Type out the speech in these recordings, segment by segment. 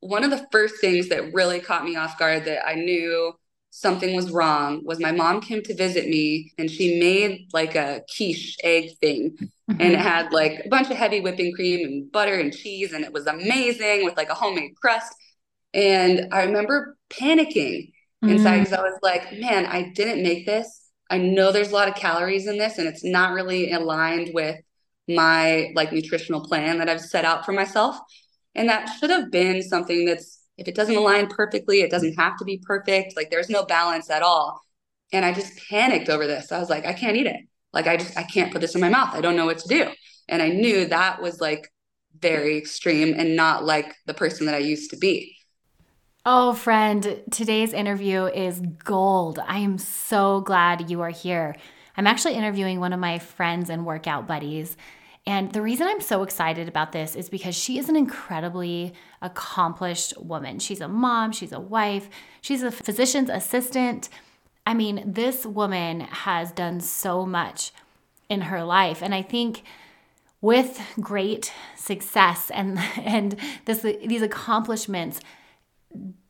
one of the first things that really caught me off guard that I knew something was wrong was my mom came to visit me and she made like a quiche egg thing mm-hmm. and it had like a bunch of heavy whipping cream and butter and cheese and it was amazing with like a homemade crust and i remember panicking mm-hmm. inside because i was like man i didn't make this i know there's a lot of calories in this and it's not really aligned with my like nutritional plan that i've set out for myself and that should have been something that's if it doesn't align perfectly, it doesn't have to be perfect. Like there's no balance at all. And I just panicked over this. I was like, I can't eat it. Like I just I can't put this in my mouth. I don't know what to do. And I knew that was like very extreme and not like the person that I used to be. Oh, friend, today's interview is gold. I am so glad you are here. I'm actually interviewing one of my friends and workout buddies. And the reason I'm so excited about this is because she is an incredibly accomplished woman. She's a mom, she's a wife, she's a physician's assistant. I mean, this woman has done so much in her life. And I think with great success and and this these accomplishments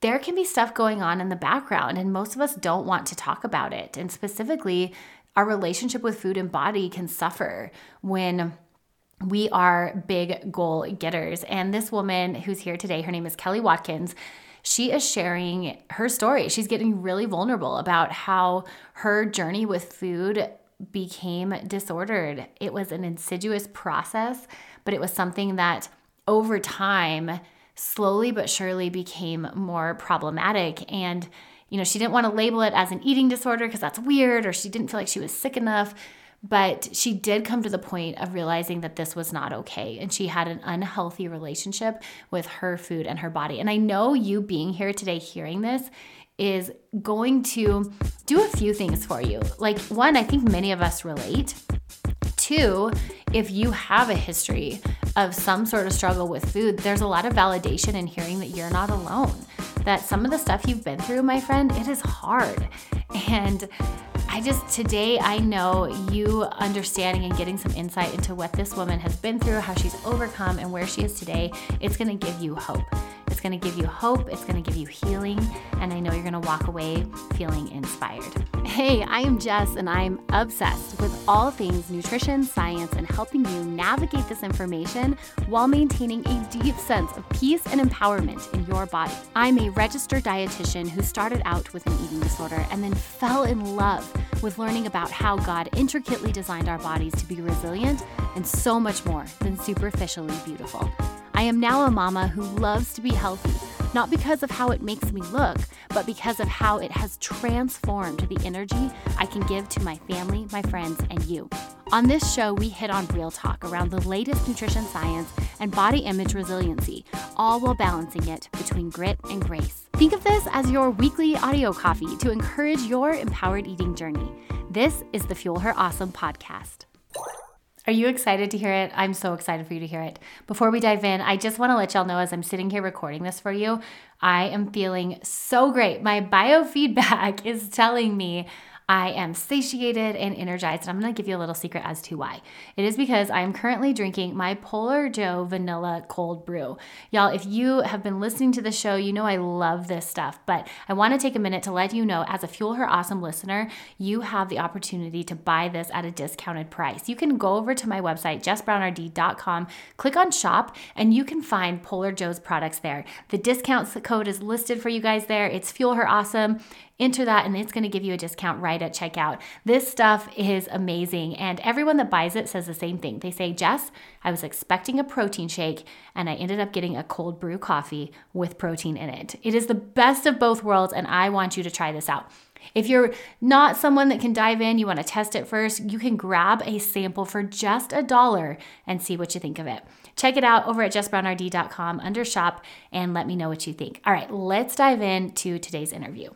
there can be stuff going on in the background and most of us don't want to talk about it and specifically our relationship with food and body can suffer when we are big goal getters. And this woman who's here today, her name is Kelli Watkins. She is sharing her story. She's getting really vulnerable about how her journey with food became disordered. It was an insidious process, but it was something that over time, slowly but surely became more problematic. And, you know, she didn't want to label it as an eating disorder because that's weird, or she didn't feel like she was sick enough. But she did come to the point of realizing that this was not okay. And she had an unhealthy relationship with her food and her body. And I know you being here today hearing this is going to do a few things for you. Like, one, I think many of us relate. Two, if you have a history of some sort of struggle with food, there's a lot of validation in hearing that you're not alone. That some of the stuff you've been through, my friend, it is hard. And I just today I know you understanding and getting some insight into what this woman has been through, how she's overcome, and where she is today. It's to give you hope. It's going to give you hope, it's going to give you healing, and I know you're going to walk away feeling inspired. Hey, I am Jess, and I'm obsessed with all things nutrition, science, and helping you navigate this information while maintaining a deep sense of peace and empowerment in your body. I'm a registered dietitian who started out with an eating disorder and then fell in love with learning about how God intricately designed our bodies to be resilient and so much more than superficially beautiful. I am now a mama who loves to be healthy, not because of how it makes me look, but because of how it has transformed the energy I can give to my family, my friends, and you. On this show, we hit on real talk around the latest nutrition science and body image resiliency, all while balancing it between grit and grace. Think of this as your weekly audio coffee to encourage your empowered eating journey. This is the Fuel Her Awesome podcast. Are you excited to hear it? I'm so excited for you to hear it. Before we dive in, I just want to let y'all know as I'm sitting here recording this for you, I am feeling so great. My biofeedback is telling me I am satiated and energized. And I'm going to give you a little secret as to why. It is because I am currently drinking my Polar Joe Vanilla Cold Brew. Y'all, if you have been listening to the show, you know I love this stuff, but I want to take a minute to let you know as a Fuel Her Awesome listener, you have the opportunity to buy this at a discounted price. You can go over to my website, jessbrownrd.com, click on shop, and you can find Polar Joe's products there. The discount code is listed for you guys there. It's Fuel Her Awesome enter that and it's going to give you a discount right at checkout. This stuff is amazing. And everyone that buys it says the same thing. They say, Jess, I was expecting a protein shake and I ended up getting a cold brew coffee with protein in it. It is the best of both worlds, and I want you to try this out. If you're not someone that can dive in, you want to test it first, you can grab a sample for just a dollar and see what you think of it. Check it out over at jessbrownrd.com under shop and let me know what you think. All right, let's dive into today's interview.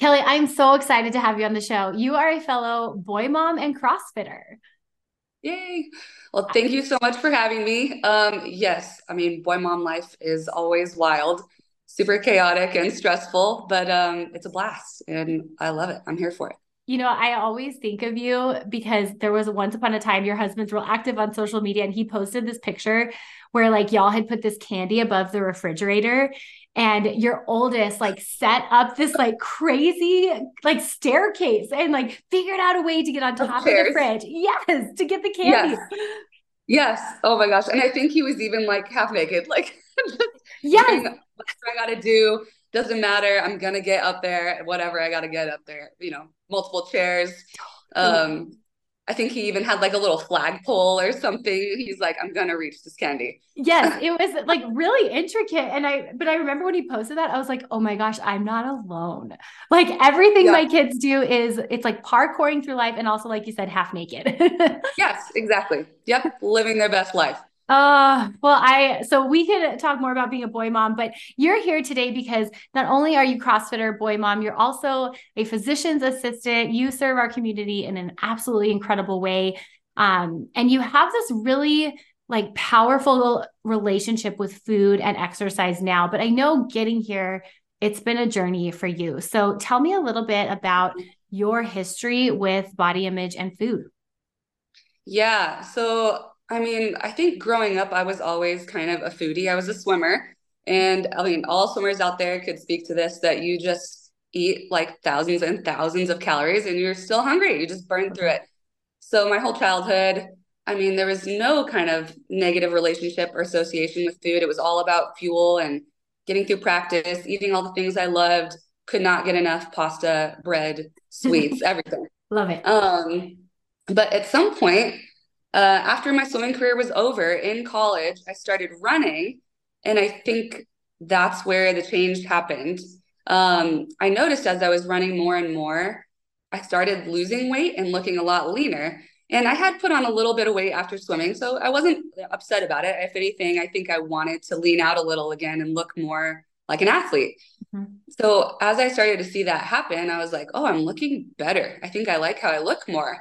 Kelli, I'm so excited to have you on the show. You are a fellow boy mom and CrossFitter. Yay. Well, thank you so much for having me. Um, yes, I mean, boy mom life is always wild, super chaotic and stressful, but um, it's a blast and I love it. I'm here for it. you know, I always think of you because there was once upon a time your husband's real active on social media and he posted this picture where like y'all had put this candy above the refrigerator and your oldest like set up this like crazy like staircase and like figured out a way to get on top of, of the fridge. Yes, to get the candy. Yes. yes. Oh my gosh. And I think he was even like half naked, like yes. I gotta do. Doesn't matter. I'm gonna get up there, whatever I gotta get up there, you know, multiple chairs. Um I think he even had like a little flagpole or something. He's like, I'm gonna reach this candy. Yes, it was like really intricate. And I, but I remember when he posted that, I was like, oh my gosh, I'm not alone. Like everything yeah. my kids do is it's like parkouring through life and also, like you said, half naked. yes, exactly. Yep, living their best life. Uh, well, I so we could talk more about being a boy mom, but you're here today because not only are you CrossFitter boy mom, you're also a physician's assistant. You serve our community in an absolutely incredible way. Um, and you have this really like powerful relationship with food and exercise now. But I know getting here, it's been a journey for you. So tell me a little bit about your history with body image and food. Yeah. So I mean, I think growing up, I was always kind of a foodie. I was a swimmer. And I mean, all swimmers out there could speak to this that you just eat like thousands and thousands of calories and you're still hungry. You just burn through it. So, my whole childhood, I mean, there was no kind of negative relationship or association with food. It was all about fuel and getting through practice, eating all the things I loved, could not get enough pasta, bread, sweets, everything. Love it. Um, but at some point, uh, after my swimming career was over in college, I started running. And I think that's where the change happened. Um, I noticed as I was running more and more, I started losing weight and looking a lot leaner. And I had put on a little bit of weight after swimming, so I wasn't upset about it. If anything, I think I wanted to lean out a little again and look more like an athlete. Mm-hmm. So as I started to see that happen, I was like, oh, I'm looking better. I think I like how I look more.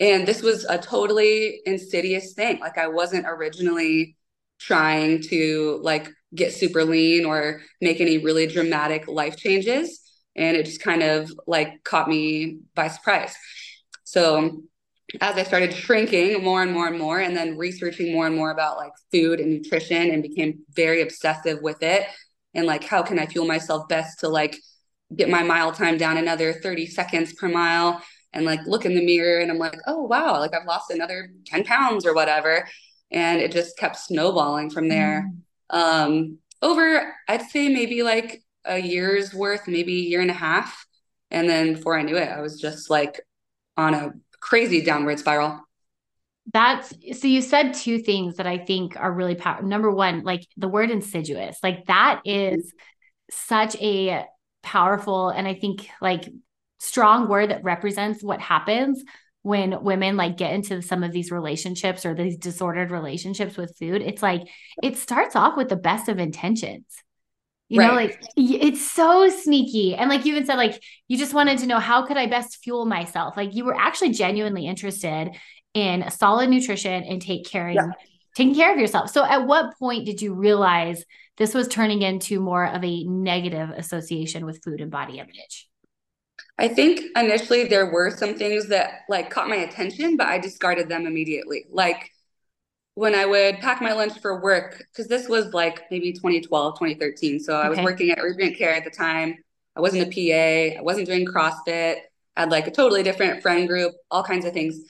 And this was a totally insidious thing. Like I wasn't originally trying to like get super lean or make any really dramatic life changes. And it just kind of like caught me by surprise. So as I started shrinking more and more and more, and then researching more and more about like food and nutrition and became very obsessive with it. And like, how can I fuel myself best to like get my mile time down another 30 seconds per mile? And like look in the mirror and I'm like, oh wow, like I've lost another 10 pounds or whatever. And it just kept snowballing from there. Mm. Um, over, I'd say maybe like a year's worth, maybe a year and a half. And then before I knew it, I was just like on a crazy downward spiral. That's so you said two things that I think are really powerful. Number one, like the word insidious, like that is such a powerful and I think like strong word that represents what happens when women like get into some of these relationships or these disordered relationships with food it's like it starts off with the best of intentions. You right. know like it's so sneaky. And like you even said like you just wanted to know how could i best fuel myself? Like you were actually genuinely interested in solid nutrition and take caring yeah. taking care of yourself. So at what point did you realize this was turning into more of a negative association with food and body image I think initially there were some things that like caught my attention, but I discarded them immediately. Like when I would pack my lunch for work, because this was like maybe 2012, 2013. So I was working at Urgent Care at the time. I wasn't a PA. I wasn't doing CrossFit. I had like a totally different friend group, all kinds of things.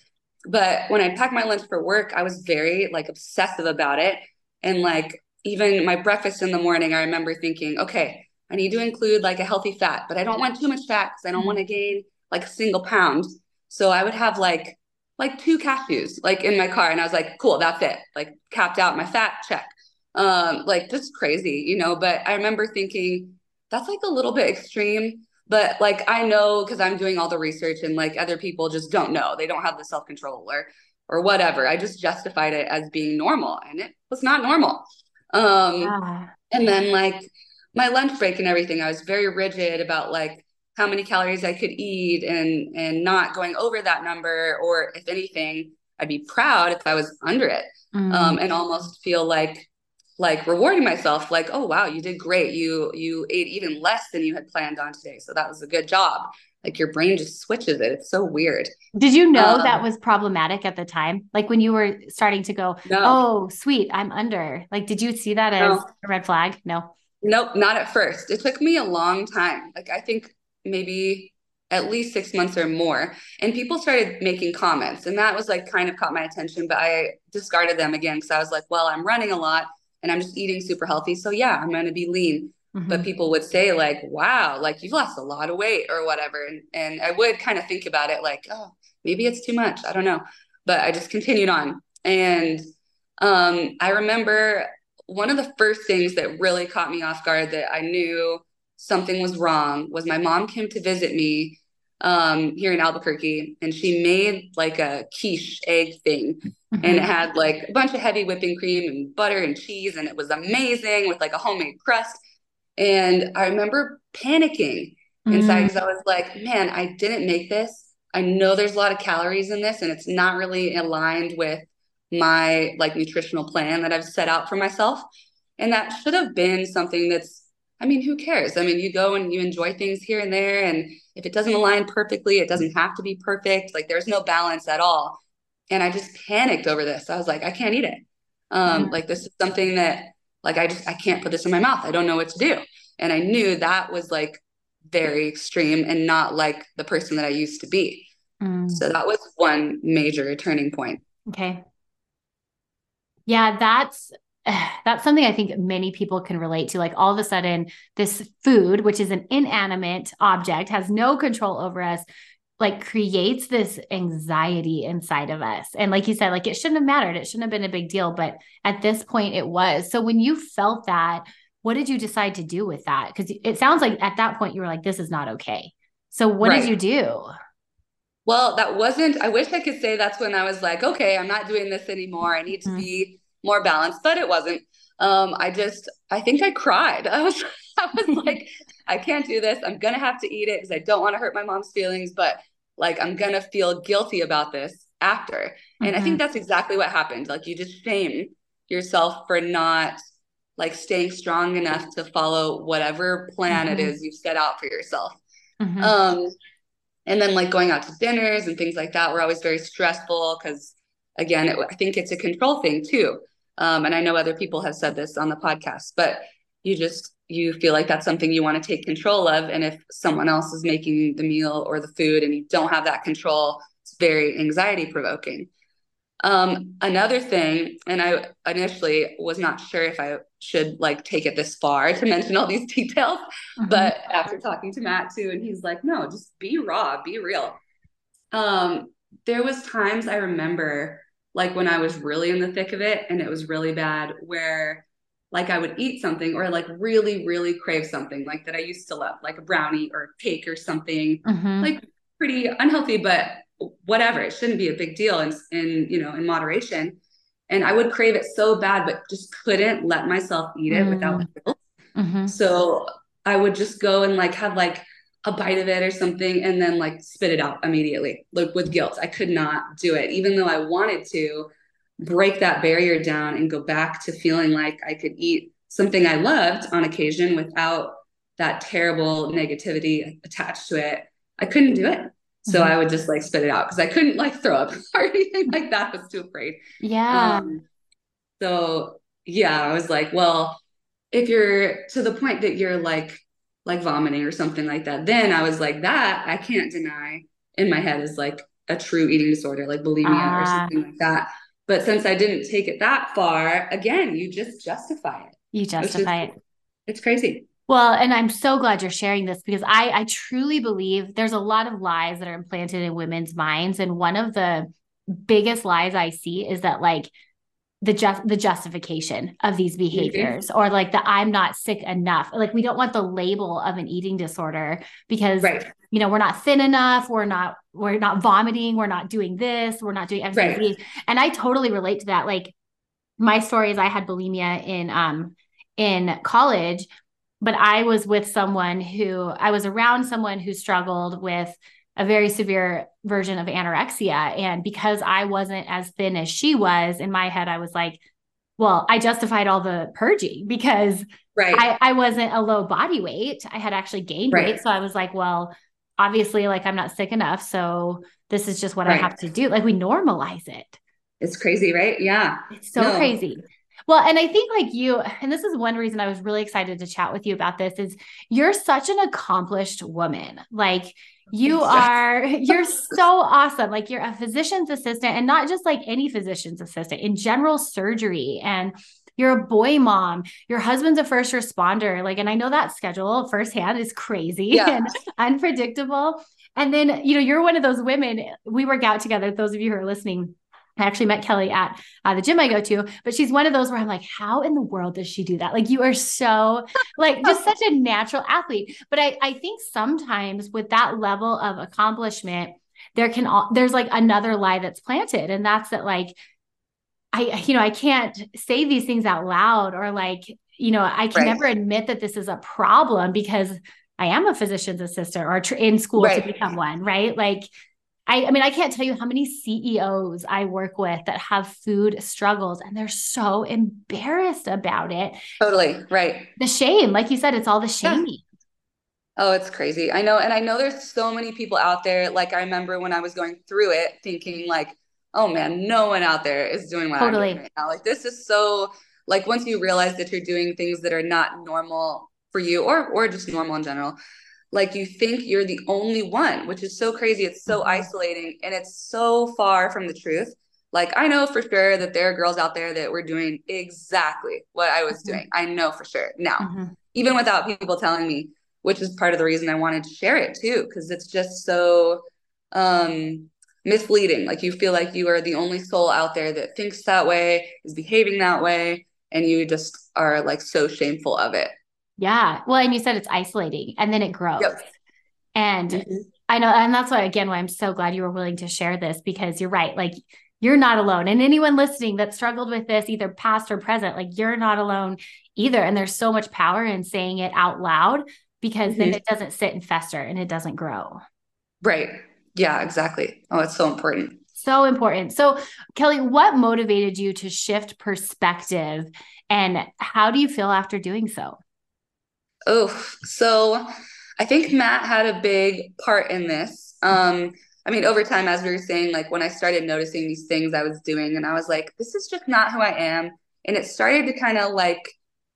But when I packed my lunch for work, I was very like obsessive about it. And like even my breakfast in the morning, I remember thinking, okay, I need to include like a healthy fat, but I don't want too much fat because I don't want to gain like a single pound. So I would have like like two cashews like in my car, and I was like, cool, that's it. Like capped out my fat check. Um, like just crazy, you know. But I remember thinking that's like a little bit extreme. But like I know because I'm doing all the research, and like other people just don't know. They don't have the self control or or whatever. I just justified it as being normal, and it was not normal. Um, yeah. and then like my lunch break and everything, I was very rigid about like how many calories I could eat and and not going over that number, or if anything, I'd be proud if I was under it, mm. um, and almost feel like like rewarding myself, like, oh wow, you did great. You you ate even less than you had planned on today, so that was a good job. like your brain just switches it. It's so weird. Did you know um, that was problematic at the time? Like when you were starting to go, no. oh, sweet, I'm under. Like, did you see that as a red flag? No. Nope, not at first. It took me a long time. Like, I think maybe at least six months or more. And people started making comments, and that was like kind of caught my attention, but I discarded them again because I was like, well, I'm running a lot and I'm just eating super healthy. So, yeah, I'm going to be lean. Mm-hmm. But people would say, like, wow, like you've lost a lot of weight or whatever. And, and I would kind of think about it like, oh, maybe it's too much. I don't know. But I just continued on. And um, I remember one of the first things that really caught me off guard that I knew something was wrong was my mom came to visit me um, here in Albuquerque, and she made like a quiche egg thing, mm-hmm. and it had like a bunch of heavy whipping cream and butter and cheese, and it was amazing with like a homemade crust. And I remember panicking inside because mm-hmm. I was like, man, I didn't make this. I know there's a lot of calories in this, and it's not really aligned with my like nutritional plan that I've set out for myself. And that should have been something that's I mean, who cares? I mean, you go and you enjoy things here and there. And if it doesn't align perfectly, it doesn't have to be perfect. Like there's no balance at all. And I just panicked over this. I was like, I can't eat it. Um, mm-hmm. Like this is something that like I just I can't put this in my mouth. I don't know what to do. And I knew that was like very extreme and not like the person that I used to be. Mm. So that was one major turning point. Okay. Yeah, that's that's something I think many people can relate to. Like all of a sudden, this food, which is an inanimate object, has no control over us, like creates this anxiety inside of us. And like you said, like it shouldn't have mattered. It shouldn't have been a big deal. But at this point, it was. So when you felt that, what did you decide to do with that? Because it sounds like at that point, you were like, this is not okay. So what right. did you do? Well, that wasn't, I wish I could say that's when I was like, okay, I'm not doing this anymore. I need to mm-hmm. be more balanced, but it wasn't. Um, I just, I think I cried. I was, I was like, I can't do this. I'm gonna have to eat it because I don't want to hurt my mom's feelings, but like I'm gonna feel guilty about this after. And mm-hmm. I think mm-hmm. that's exactly what happened. Like you just shame yourself for not like staying strong enough to follow whatever plan mm-hmm. it is you've set out for yourself. Mm-hmm. Um, and then like going out to dinners and things like that were always very stressful because again, it, I think it's a control thing too. Um, and I know other people have said this on the podcast, but you just you feel like that's something you want to take control of. And if someone else is making the meal or the food and you don't have that control, it's very anxiety provoking. Um, another thing, and I initially was not sure if I should like take it this far to mention all these details, mm-hmm. but after talking to Matt too, and he's like, no, just be raw, be real. Um, there was times I remember like when I was really in the thick of it and it was really bad, where like I would eat something or like really, really crave something like that I used to love, like a brownie or a cake or something mm-hmm. like pretty unhealthy, but whatever. It shouldn't be a big deal in, in, you know, in moderation. And I would crave it so bad, but just couldn't let myself eat it mm-hmm. without guilt. Mm-hmm. So I would just go and like have like a bite of it or something and then like spit it out immediately like with guilt. I could not do it. Even though i wanted to break that barrier down and go back to feeling like i could eat something i loved on occasion without that terrible negativity attached to it i couldn't do it. So mm-hmm. i would just like spit it out because i couldn't like throw up or anything like that. I was too afraid. Yeah. Um, so yeah i was like well if you're to the point that you're like like vomiting or something like that, then I was like, that I can't deny in my head is like a true eating disorder, like bulimia or ah. something like that. But since I didn't take it that far, again, you just justify it. You justify it. It's crazy. Well, and I'm so glad you're sharing this because I, I truly believe there's a lot of lies that are implanted in women's minds. And one of the biggest lies I see is that like the just the justification of these behaviors mm-hmm. or like the i'm not sick enough like we don't want the label of an eating disorder because right. you know we're not thin enough we're not we're not vomiting we're not doing this we're not doing everything right. and i totally relate to that like my story is i had bulimia in um in college but i was with someone who i was around someone who struggled with a very severe version of anorexia. And because I wasn't as thin as she was, in my head, I was like, well, I justified all the purging because right. I, I wasn't a low body weight. I had actually gained right. weight. So I was like, well, obviously like I'm not sick enough. So this is just what right. I have to do. Like we normalize it. It's crazy, right? Yeah. It's so no. crazy. Well, and I think like you, and this is one reason I was really excited to chat with you about this is you're such an accomplished woman. Like you are, you're so awesome. Like you're a physician's assistant and not just like any physician's assistant in general surgery and you're a boy mom your husband's a first responder like and i know that schedule firsthand is crazy yeah. and unpredictable and then you know you're one of those women we work out together those of you who are listening I actually met Kelli at uh, the gym I go to, but she's one of those where I'm like, how in the world does she do that? Like, you are so, like, just such a natural athlete. But I, I think sometimes with that level of accomplishment, there can, all there's like another lie that's planted. And that's that, like, I, you know, I can't say these things out loud or like, you know, I can right. never admit that this is a problem because I am a physician's assistant or in school right. to become one, right? Like, I, I mean, I can't tell you how many CEOs I work with that have food struggles and they're so embarrassed about it. Totally. Right. The shame, like you said, it's all the shaming. Yeah. Oh, it's crazy. I know. And I know there's so many people out there. Like I remember when I was going through it thinking like, oh man, no one out there is doing what totally. I'm doing right now. Like this is so like once you realize that you're doing things that are not normal for you or or just normal in general, like you think you're the only one, which is so crazy. It's so mm-hmm. isolating and it's so far from the truth. Like I know for sure that there are girls out there that were doing exactly what I was mm-hmm. doing. I know for sure. Now, mm-hmm. even without people telling me, which is part of the reason I wanted to share it too, because it's just so um misleading. Like you feel like you are the only soul out there that thinks that way, is behaving that way, and you just are like so shameful of it. Yeah. Well, and you said it's isolating and then it grows. Yep. And mm-hmm. I know, and that's why, again, why I'm so glad you were willing to share this because you're right. Like, you're not alone. And anyone listening that struggled with this, either past or present, like, you're not alone either. And there's so much power in saying it out loud because mm-hmm. then it doesn't sit and fester and it doesn't grow. Right. Yeah, exactly. Oh, it's so important. So important. So, Kelli, what motivated you to shift perspective and how do you feel after doing so? Oh, so I think Matt had a big part in this. Um, I mean, over time, as we were saying, like when I started noticing these things I was doing, and I was like, this is just not who I am. And it started to kind of like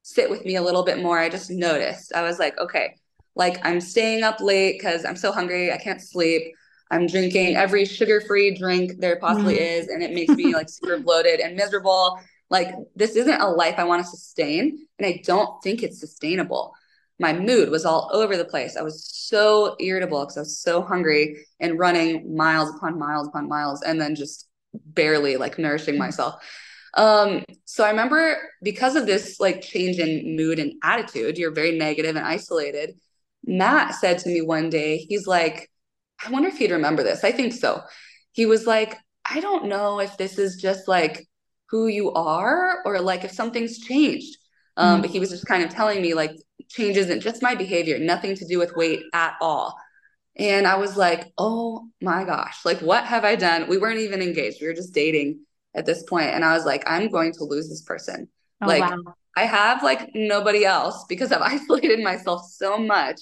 sit with me a little bit more. I just noticed. I was like, okay, like I'm staying up late because I'm so hungry. I can't sleep. I'm drinking every sugar free drink there possibly mm. is. And it makes me like super bloated and miserable. Like, this isn't a life I want to sustain. And I don't think it's sustainable. My mood was all over the place. I was so irritable because I was so hungry and running miles upon miles upon miles and then just barely like nourishing myself. Um, so I remember because of this like change in mood and attitude, you're very negative and isolated. Matt said to me one day, he's like, I wonder if he'd remember this. I think so. He was like, I don't know if this is just like who you are or like if something's changed. Um, mm-hmm. But he was just kind of telling me like change isn't just my behavior, nothing to do with weight at all. And I was like, oh my gosh, like what have I done? We weren't even engaged. We were just dating at this point. And I was like, I'm going to lose this person. Oh, like wow. I have like nobody else because I've isolated myself so much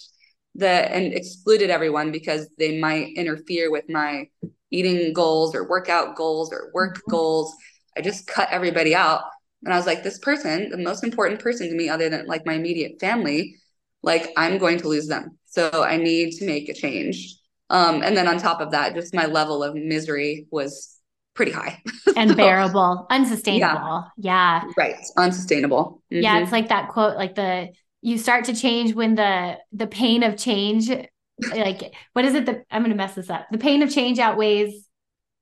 that and excluded everyone because they might interfere with my eating goals or workout goals or work mm-hmm. goals. I just cut everybody out. And I was like, this person, the most important person to me, other than like my immediate family, like I'm going to lose them. So I need to make a change. Um, and then on top of that, just my level of misery was pretty high and bearable, unsustainable. Yeah. yeah. Right. Unsustainable. Mm-hmm. Yeah. It's like that quote, like the you start to change when the the pain of change like what is it that i'm going to mess this up the pain of change outweighs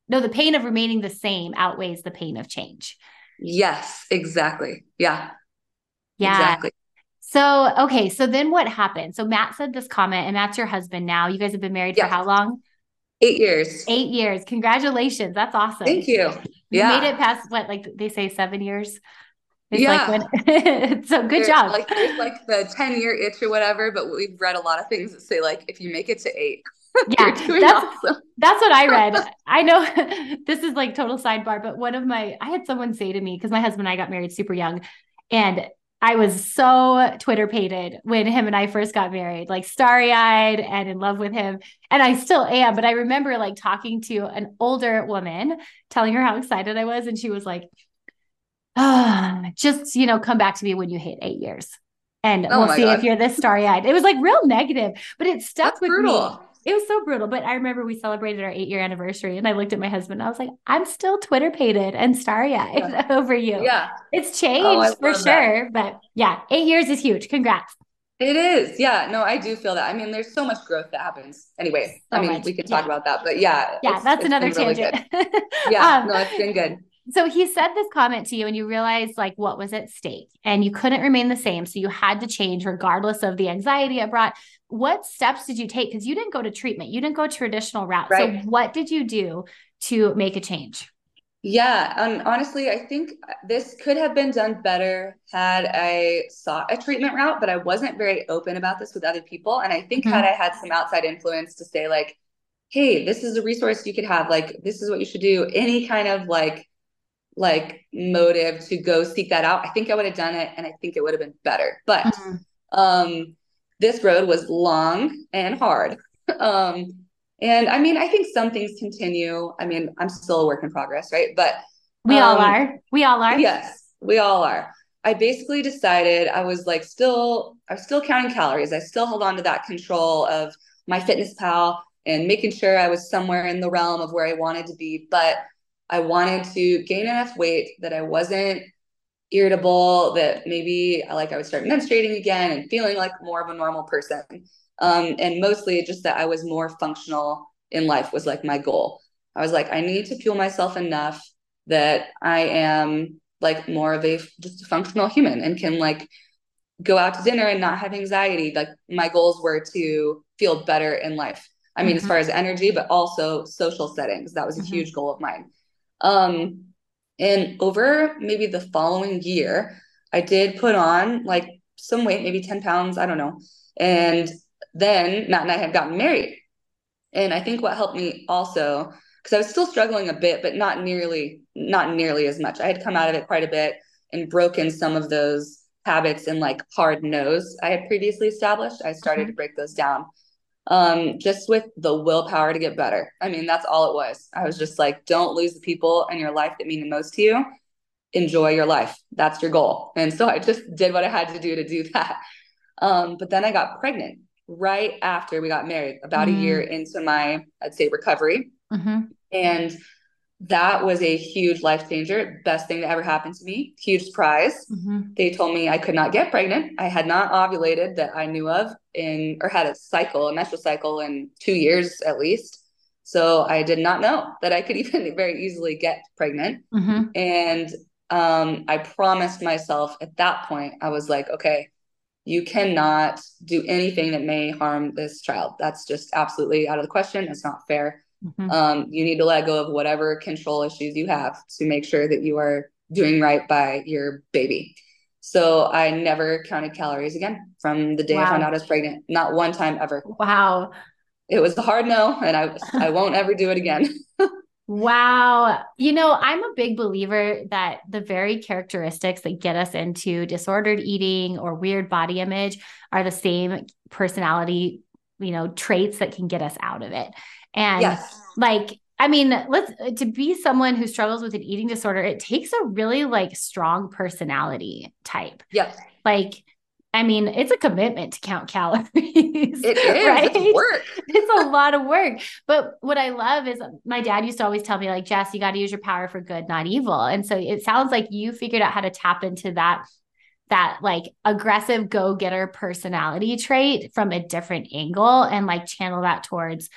no the pain of remaining the same outweighs the pain of change yes exactly. Yeah. Yeah. Exactly. So okay so then what happened? So matt said this comment and matt's your husband now. You guys have been married yeah. for how long? Eight years. Eight years. Congratulations. That's awesome. Thank you. Yeah. you made it past what like they say seven years? It's yeah. Like when, so good there's job. Like there's like the 10 year itch or whatever, but we've read a lot of things that say like if you make it to eight. Yeah, that's, awesome. that's what I read. I know this is like total sidebar, but one of my I had someone say to me because my husband and I got married super young, and I was so Twitter pated when him and I first got married, like starry eyed and in love with him. And I still am. But I remember like talking to an older woman, telling her how excited I was. And she was like, oh, just, you know, come back to me when you hit eight years and oh we'll see God. if you're this starry eyed. It was like real negative, but it stuck That's with brutal. me. It was so brutal. But I remember we celebrated our eight year anniversary and I looked at my husband and I was like, I'm still Twitter pated and starry eyed yeah. over you. Yeah. It's oh, changed oh, for sure. That. But yeah, eight years is huge. Congrats. It is. Yeah. No, I do feel that. I mean, there's so much growth that happens. Anyway, so I mean, much. we can talk yeah. about that, but yeah. Yeah, that's another tangent. Really yeah. um, no, it's been good so he said this comment to you and you realized like what was at stake and you couldn't remain the same. So you had to change regardless of the anxiety it brought. What steps did you take? Because you didn't go to treatment. You didn't go traditional route. Right. so what did you do to make a change? Yeah um, honestly i think this could have been done better had i sought a treatment route but i wasn't very open about this with other people. And i think mm-hmm. had i had some outside influence to say like hey this is a resource you could have. Like this is what you should do. Any kind of like like motive to go seek that out, I think I would have done it and I think it would have been better. But mm-hmm. um, this road was long and hard. um, and I mean, I think some things continue. I mean, I'm still a work in progress, right? But we um, all are. We all are. Yes, we all are. I basically decided I was like still, I was still counting calories. I still held on to that control of MyFitnessPal and making sure I was somewhere in the realm of where I wanted to be. But I wanted to gain enough weight that I wasn't irritable, that maybe like I would start menstruating again and feeling like more of a normal person. Um, and mostly just that I was more functional in life was like my goal. I was like, I need to fuel myself enough that I am like more of a just a functional human and can like go out to dinner and not have anxiety. Like my goals were to feel better in life. I mean, mm-hmm. as far as energy, but also social settings. That was a mm-hmm. huge goal of mine. Um, and over maybe the following year, I did put on like some weight, maybe 10 pounds, I don't know. And then Matt and I had gotten married. And I think what helped me also, because I was still struggling a bit, but not nearly, not nearly as much. I had come out of it quite a bit and broken some of those habits and like hard no's I had previously established. I started mm-hmm. to break those down um, just with the willpower to get better. I mean, that's all it was. I was just like, don't lose the people in your life that mean the most to you. Enjoy your life. That's your goal. And so I just did what I had to do to do that. Um, but then I got pregnant right after we got married, about mm-hmm. a year mm. into my, I'd say, recovery. Mm-hmm. And that was a huge life changer. Best thing that ever happened to me. Huge surprise. Mm-hmm. They told me I could not get pregnant. I had not ovulated that I knew of in, or had a cycle, a menstrual cycle in two years at least. So I did not know that I could even very easily get pregnant. Mm-hmm. And um, I promised myself at that point, I was like, okay, you cannot do anything that may harm this child. That's just absolutely out of the question. It's not fair. Mm-hmm. Um, you need to let go of whatever control issues you have to make sure that you are doing right by your baby. So I never counted calories again from the day wow. I found out I was pregnant. Not one time ever. Wow. It was a hard no, and I I won't ever do it again. wow. You know, I'm a big believer that the very characteristics that get us into disordered eating or weird body image are the same personality, you know, traits that can get us out of it. And yes. like, I mean, let's to be someone who struggles with an eating disorder, it takes a really like strong personality type. Yes. Like, I mean, it's a commitment to count calories. It is right? it's work. it's a lot of work. But what I love is my dad used to always tell me, like, Jess, you got to use your power for good, not evil. And so it sounds like you figured out how to tap into that that like aggressive go-getter personality trait from a different angle and like channel that towards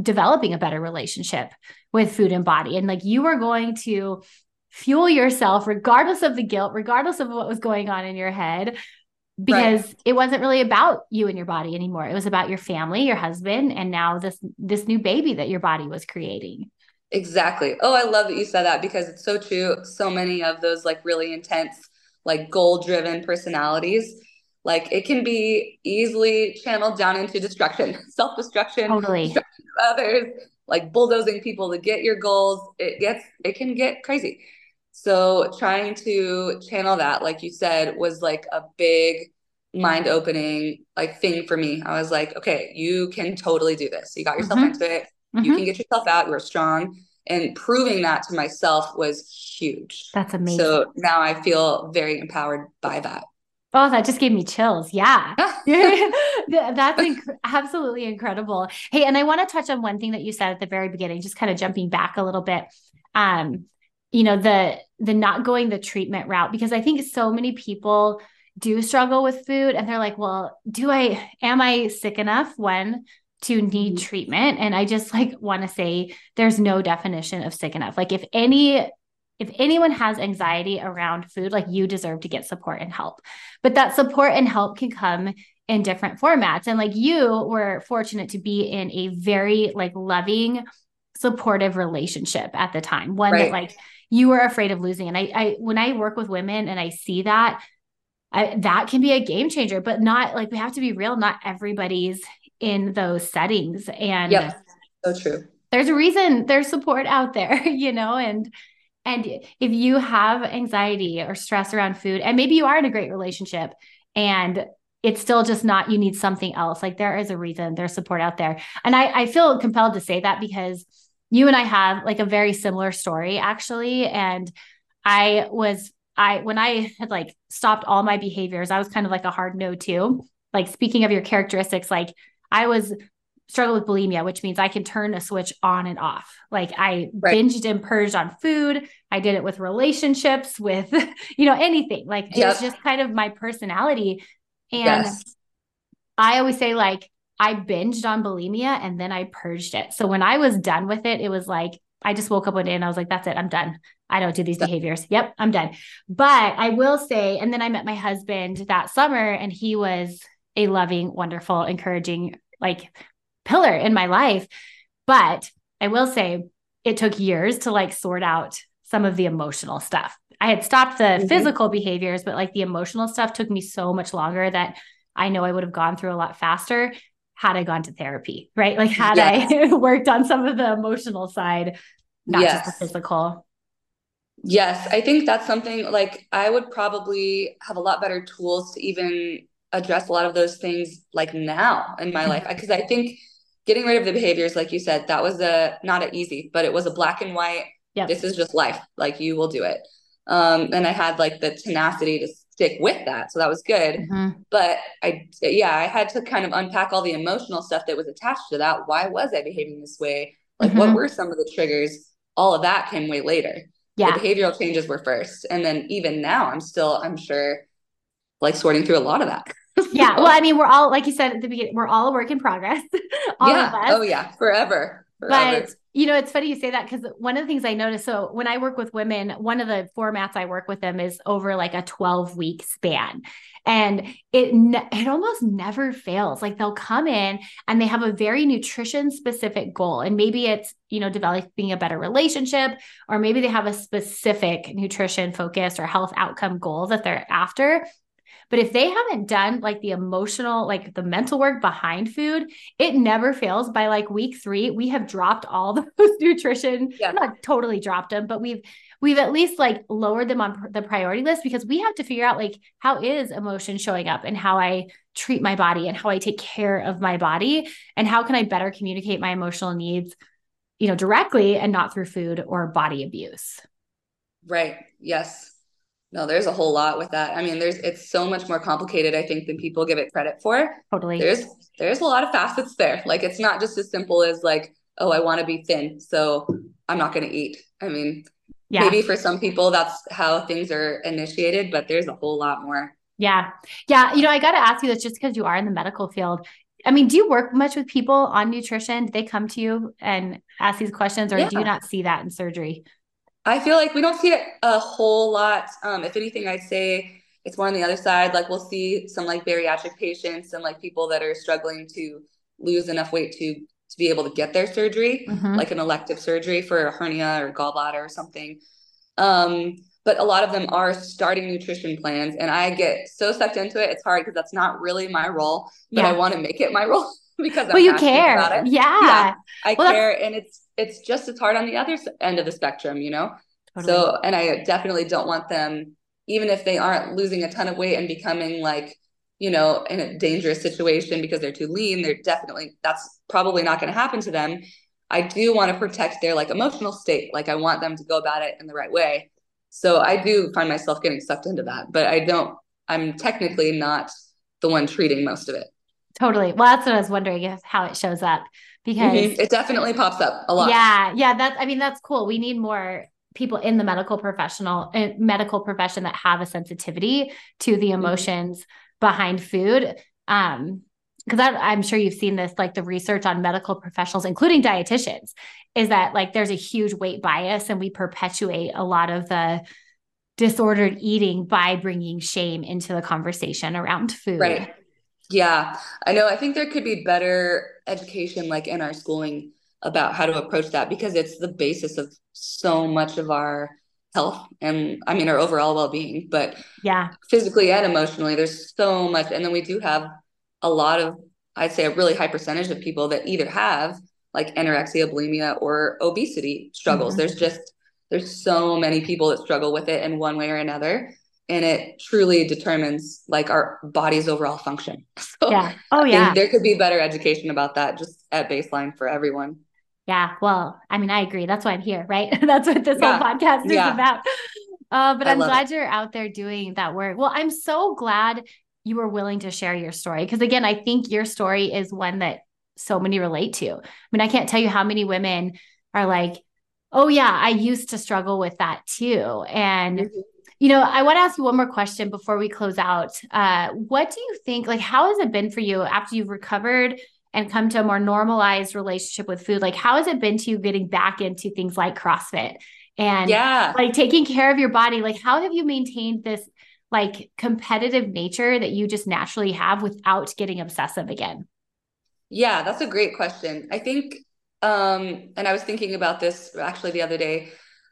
developing a better relationship with food and body. And like you were going to fuel yourself regardless of the guilt, regardless of what was going on in your head, because right. it wasn't really about you and your body anymore. It was about your family, your husband, and now this this new baby that your body was creating. Exactly. Oh, I love that you said that because it's so true. So many of those like really intense, like goal driven personalities like it can be easily channeled down into destruction, self destruction, totally. destruction of others, like bulldozing people to get your goals. It gets, it can get crazy. So trying to channel that, like you said, was like a big mind opening like thing for me. I was like, okay, you can totally do this. You got yourself mm-hmm. into it. Mm-hmm. You can get yourself out. You're strong. And proving that to myself was huge. That's amazing. So now I feel very empowered by that. Oh, that just gave me chills. Yeah. That's inc- absolutely incredible. Hey, and I want to touch on one thing that you said at the very beginning, just kind of jumping back a little bit. Um, you know, the the not going the treatment route because I think so many people do struggle with food and they're like, well, do I am I sick enough when to need mm-hmm. treatment? And I just like want to say there's no definition of sick enough. Like if any if anyone has anxiety around food, like you deserve to get support and help. But that support and help can come in different formats. And like you were fortunate to be in a very like loving, supportive relationship at the time, one right. that like you were afraid of losing. And I, I, when I work with women and I see that, I, that can be a game changer, but not like we have to be real. Not everybody's in those settings. And yeah, so true. There's a reason there's support out there, you know, and and if you have anxiety or stress around food, and maybe you are in a great relationship and it's still just not, you need something else. Like there is a reason there's support out there. And I, I feel compelled to say that because you and I have like a very similar story actually. And I was, I, when I had like stopped all my behaviors, I was kind of like a hard no too. Like speaking of your characteristics, like I was struggle with bulimia, which means I can turn a switch on and off. Like I right. binged and purged on food. I did it with relationships, with, you know, anything. Like yep. it's just kind of my personality. And yes. I always say, like, I binged on bulimia and then I purged it. So when I was done with it, it was like, I just woke up one day and I was like, that's it, I'm done. I don't do these behaviors. Yep, I'm done. But I will say, and then I met my husband that summer and he was a loving, wonderful, encouraging, like pillar in my life. But I will say it took years to like sort out some of the emotional stuff. I had stopped the mm-hmm. physical behaviors, but like the emotional stuff took me so much longer that I know I would have gone through a lot faster had I gone to therapy, right? Like had yes. I worked on some of the emotional side, not yes. just the physical. Yes, I think that's something like I would probably have a lot better tools to even address a lot of those things like now in my life because I think getting rid of the behaviors, like you said, that was a not an easy, but it was a black and white. Yep. This is just life. Like you will do it. Um, and I had like the tenacity to stick with that. So that was good. Mm-hmm. But I, yeah, I had to kind of unpack all the emotional stuff that was attached to that. Why was I behaving this way? Like, mm-hmm. what were some of the triggers? All of that came way later. Yeah. The behavioral changes were first. And then even now, I'm still, I'm sure, like sorting through a lot of that yeah. Well, I mean, we're all, like you said at the beginning, we're all a work in progress. all yeah. Oh, yeah. Forever. Forever. But you know, it's funny you say that because one of the things I notice. So when I work with women, one of the formats I work with them is over like a 12 week span. And it it almost never fails. Like they'll come in and they have a very nutrition specific goal. And maybe it's, you know, developing a better relationship, or maybe they have a specific nutrition focused or health outcome goal that they're after. But if they haven't done like the emotional, like the mental work behind food, it never fails. By like week three, we have dropped all those nutrition, yeah. not totally dropped them, but we've we've at least like lowered them on the priority list because we have to figure out like how is emotion showing up and how I treat my body and how I take care of my body and how can I better communicate my emotional needs, you know, directly and not through food or body abuse. Right. Yes no there's a whole lot with that i mean there's it's so much more complicated i think than people give it credit for totally there's there's a lot of facets there like it's not just as simple as like oh i want to be thin so i'm not going to eat i mean yeah. maybe for some people that's how things are initiated but there's a whole lot more yeah yeah you know i got to ask you this just because you are in the medical field I mean, do you work much with people on nutrition? Do they come to you and ask these questions, or yeah. do you not see that in surgery? I feel like we don't see it a whole lot. Um, if anything, I'd say it's more on the other side. Like we'll see some like bariatric patients and like people that are struggling to lose enough weight to to be able to get their surgery, mm-hmm. like an elective surgery for a hernia or gallbladder or something. Um, but a lot of them are starting nutrition plans, and I get so sucked into it. It's hard because that's not really my role, but yeah. I want to make it my role because well, you care. Yeah. yeah, I well, care, and it's it's just as hard on the other end of the spectrum, you know? Totally. So, and I definitely don't want them, even if they aren't losing a ton of weight and becoming like, you know, in a dangerous situation because they're too lean, they're definitely, that's probably not going to happen to them. I do want to protect their like emotional state. Like I want them to go about it in the right way. So I do find myself getting sucked into that, but I don't, I'm technically not the one treating most of it. Totally. Well, that's what I was wondering if how it shows up because mm-hmm. it definitely pops up a lot. Yeah. Yeah. That's, I mean, that's cool. We need more people in the medical professional uh, medical profession that have a sensitivity to the mm-hmm. emotions mm-hmm. behind food. Um, because I'm sure you've seen this, like the research on medical professionals, including dietitians, is that like there's a huge weight bias and we perpetuate a lot of the disordered eating by bringing shame into the conversation around food. Right. Yeah. I know. I think there could be better education, like in our schooling, about how to approach that because it's the basis of so much of our health and I mean our overall well-being but yeah physically and emotionally there's so much and then we do have a lot of I'd say a really high percentage of people that either have like anorexia bulimia or obesity struggles mm-hmm. there's just there's so many people that struggle with it in one way or another and it truly determines like our body's overall function so yeah oh yeah there could be better education about that just at baseline for everyone yeah. Well, I mean, I agree. That's why I'm here, right? That's what this yeah. whole podcast is yeah. about. Uh, but I am glad it. you're out there doing that work. Well, I'm so glad you were willing to share your story. Because again, I think your story is one that so many relate to. I mean, I can't tell you how many women are like, oh, yeah, I used to struggle with that too. And, mm-hmm. You know, I want to ask you one more question before we close out. Uh, what do you think, like, how has it been for you after you've recovered and come to a more normalized relationship with food? Like how has it been to you getting back into things like crossfit and yeah. like taking care of your body? Like how have you maintained this like competitive nature that you just naturally have without getting obsessive again? Yeah that's a great question. I think um and i was thinking about this actually the other day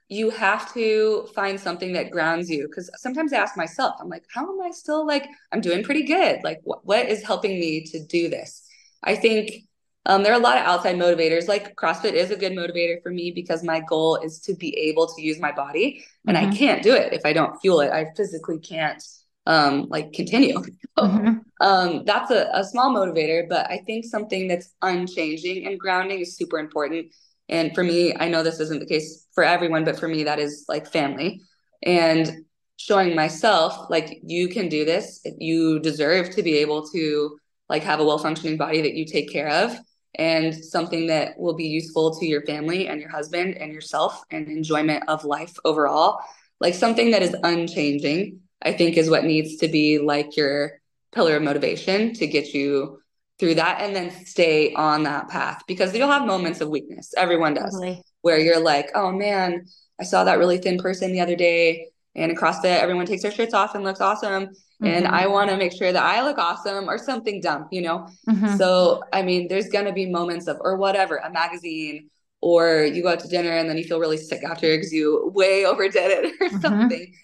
you have to find something that grounds you because sometimes i ask myself i'm like how am i still like i'm doing pretty good like wh- what is helping me to do this I think um, there are a lot of outside motivators. Like CrossFit is a good motivator for me because my goal is to be able to use my body, and mm-hmm. I can't do it if I don't fuel it. I physically can't um, like continue. mm-hmm. um, that's a, a small motivator, but I think something that's unchanging and grounding is super important. And for me, I know this isn't the case for everyone, but for me, that is like family and showing myself like you can do this. You deserve to be able to like have a well functioning body that you take care of and something that will be useful to your family and your husband and yourself and enjoyment of life overall like something that is unchanging i think is what needs to be like your pillar of motivation to get you through that and then stay on that path because you'll have moments of weakness everyone does totally. where you're like oh man i saw that really thin person the other day and in CrossFit, everyone takes their shirts off and looks awesome. Mm-hmm. And I want to make sure that I look awesome or something dumb, you know? Mm-hmm. So, I mean, there's going to be moments of, or whatever, a magazine, or you go out to dinner and then you feel really sick after because you way overdid it or mm-hmm. something.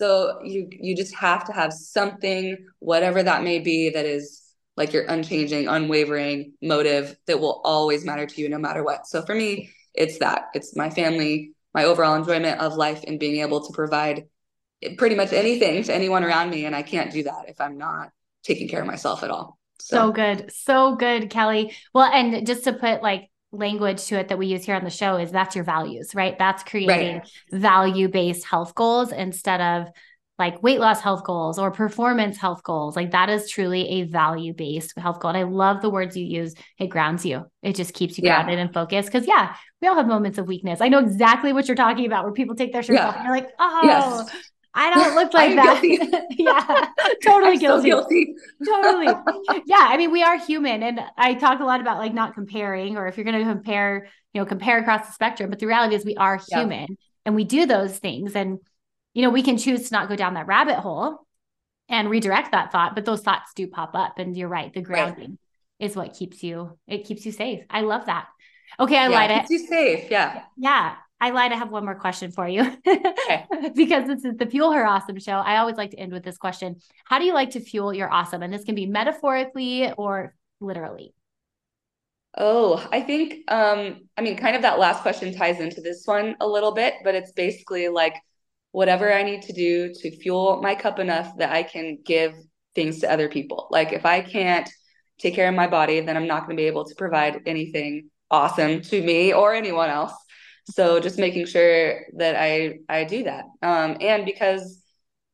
So you you just have to have something, whatever that may be, that is like your unchanging, unwavering motive that will always matter to you no matter what. So for me, it's that. It's my family, my overall enjoyment of life and being able to provide pretty much anything to anyone around me. And I can't do that if I'm not taking care of myself at all. So, so good. So good, Kelli. Well, and just to put like language to it that we use here on the show is that's your values, right? That's creating right. value based health goals instead of like weight loss health goals or performance health goals. Like that is truly a value based health goal. And I love the words you use. It grounds you, it just keeps you yeah. grounded and focused. Cause yeah, we all have moments of weakness. I know exactly what you're talking about where people take their shirts yeah. off and you're like, oh, yes. I don't look like that. yeah, totally guilty. So guilty. totally. Yeah, I mean, we are human, and I talk a lot about like not comparing, or if you're going to compare, you know, compare across the spectrum. But the reality is, we are human, yeah. and we do those things, and you know, we can choose to not go down that rabbit hole and redirect that thought, but those thoughts do pop up, and you're right. The grounding right. is what keeps you. It keeps you safe. I love that. Okay, I yeah, lied. It keeps you safe. Yeah. Yeah. I lied. I have one more question for you okay. because this is the Fuel Her Awesome show. I always like to end with this question How do you like to fuel your awesome? And this can be metaphorically or literally. Oh, I think um I mean kind of that last question ties into this one a little bit, but it's basically like whatever I need to do to fuel my cup enough that I can give things to other people. Like if I can't take care of my body, then I'm not going to be able to provide anything awesome to me or anyone else. So just making sure that I I do that. Um and because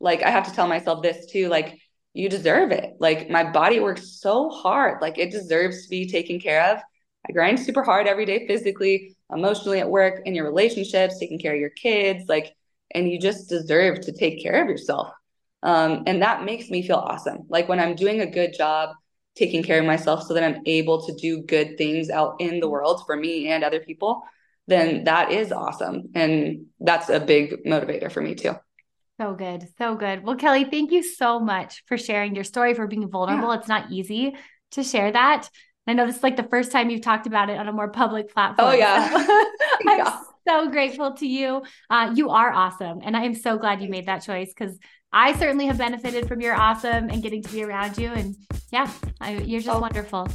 like I have to tell myself this too like you deserve it. Like my body works so hard. Like it deserves to be taken care of. I grind super hard every day physically, emotionally at work, in your relationships, taking care of your kids, like and you just deserve to take care of yourself. Um, and that makes me feel awesome. Like when I'm doing a good job taking care of myself so that I'm able to do good things out in the world for me and other people, then that is awesome. And that's a big motivator for me too. So good. So good. Well, Kelli, thank you so much for sharing your story, for being vulnerable. Yeah. It's not easy to share that. I know this is like the first time you've talked about it on a more public platform. Oh, yeah. So I'm so grateful to you. Uh, you are awesome. And I am so glad you made that choice because I certainly have benefited from your awesome and getting to be around you. And yeah, I, you're just oh. wonderful.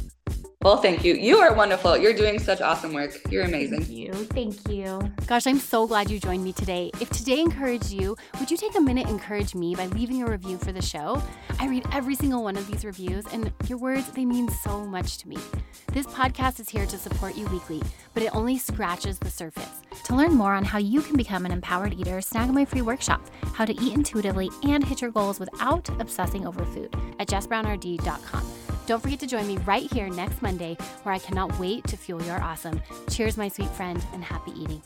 Well, thank you. You are wonderful. You're doing such awesome work. You're amazing. Thank you. Thank you. Gosh, I'm so glad you joined me today. If today encouraged you, would you take a minute encourage me by leaving a review for the show? I read every single one of these reviews, and your words, they mean so much to me. This podcast is here to support you weekly, but it only scratches the surface. To learn more on how you can become an empowered eater, snag my free workshop, How to Eat Intuitively and Hit Your Goals Without Obsessing Over Food at jessbrownrd.com. Don't forget to join me right here next Monday, where I cannot wait to fuel your awesome. Cheers, my sweet friend, and happy eating.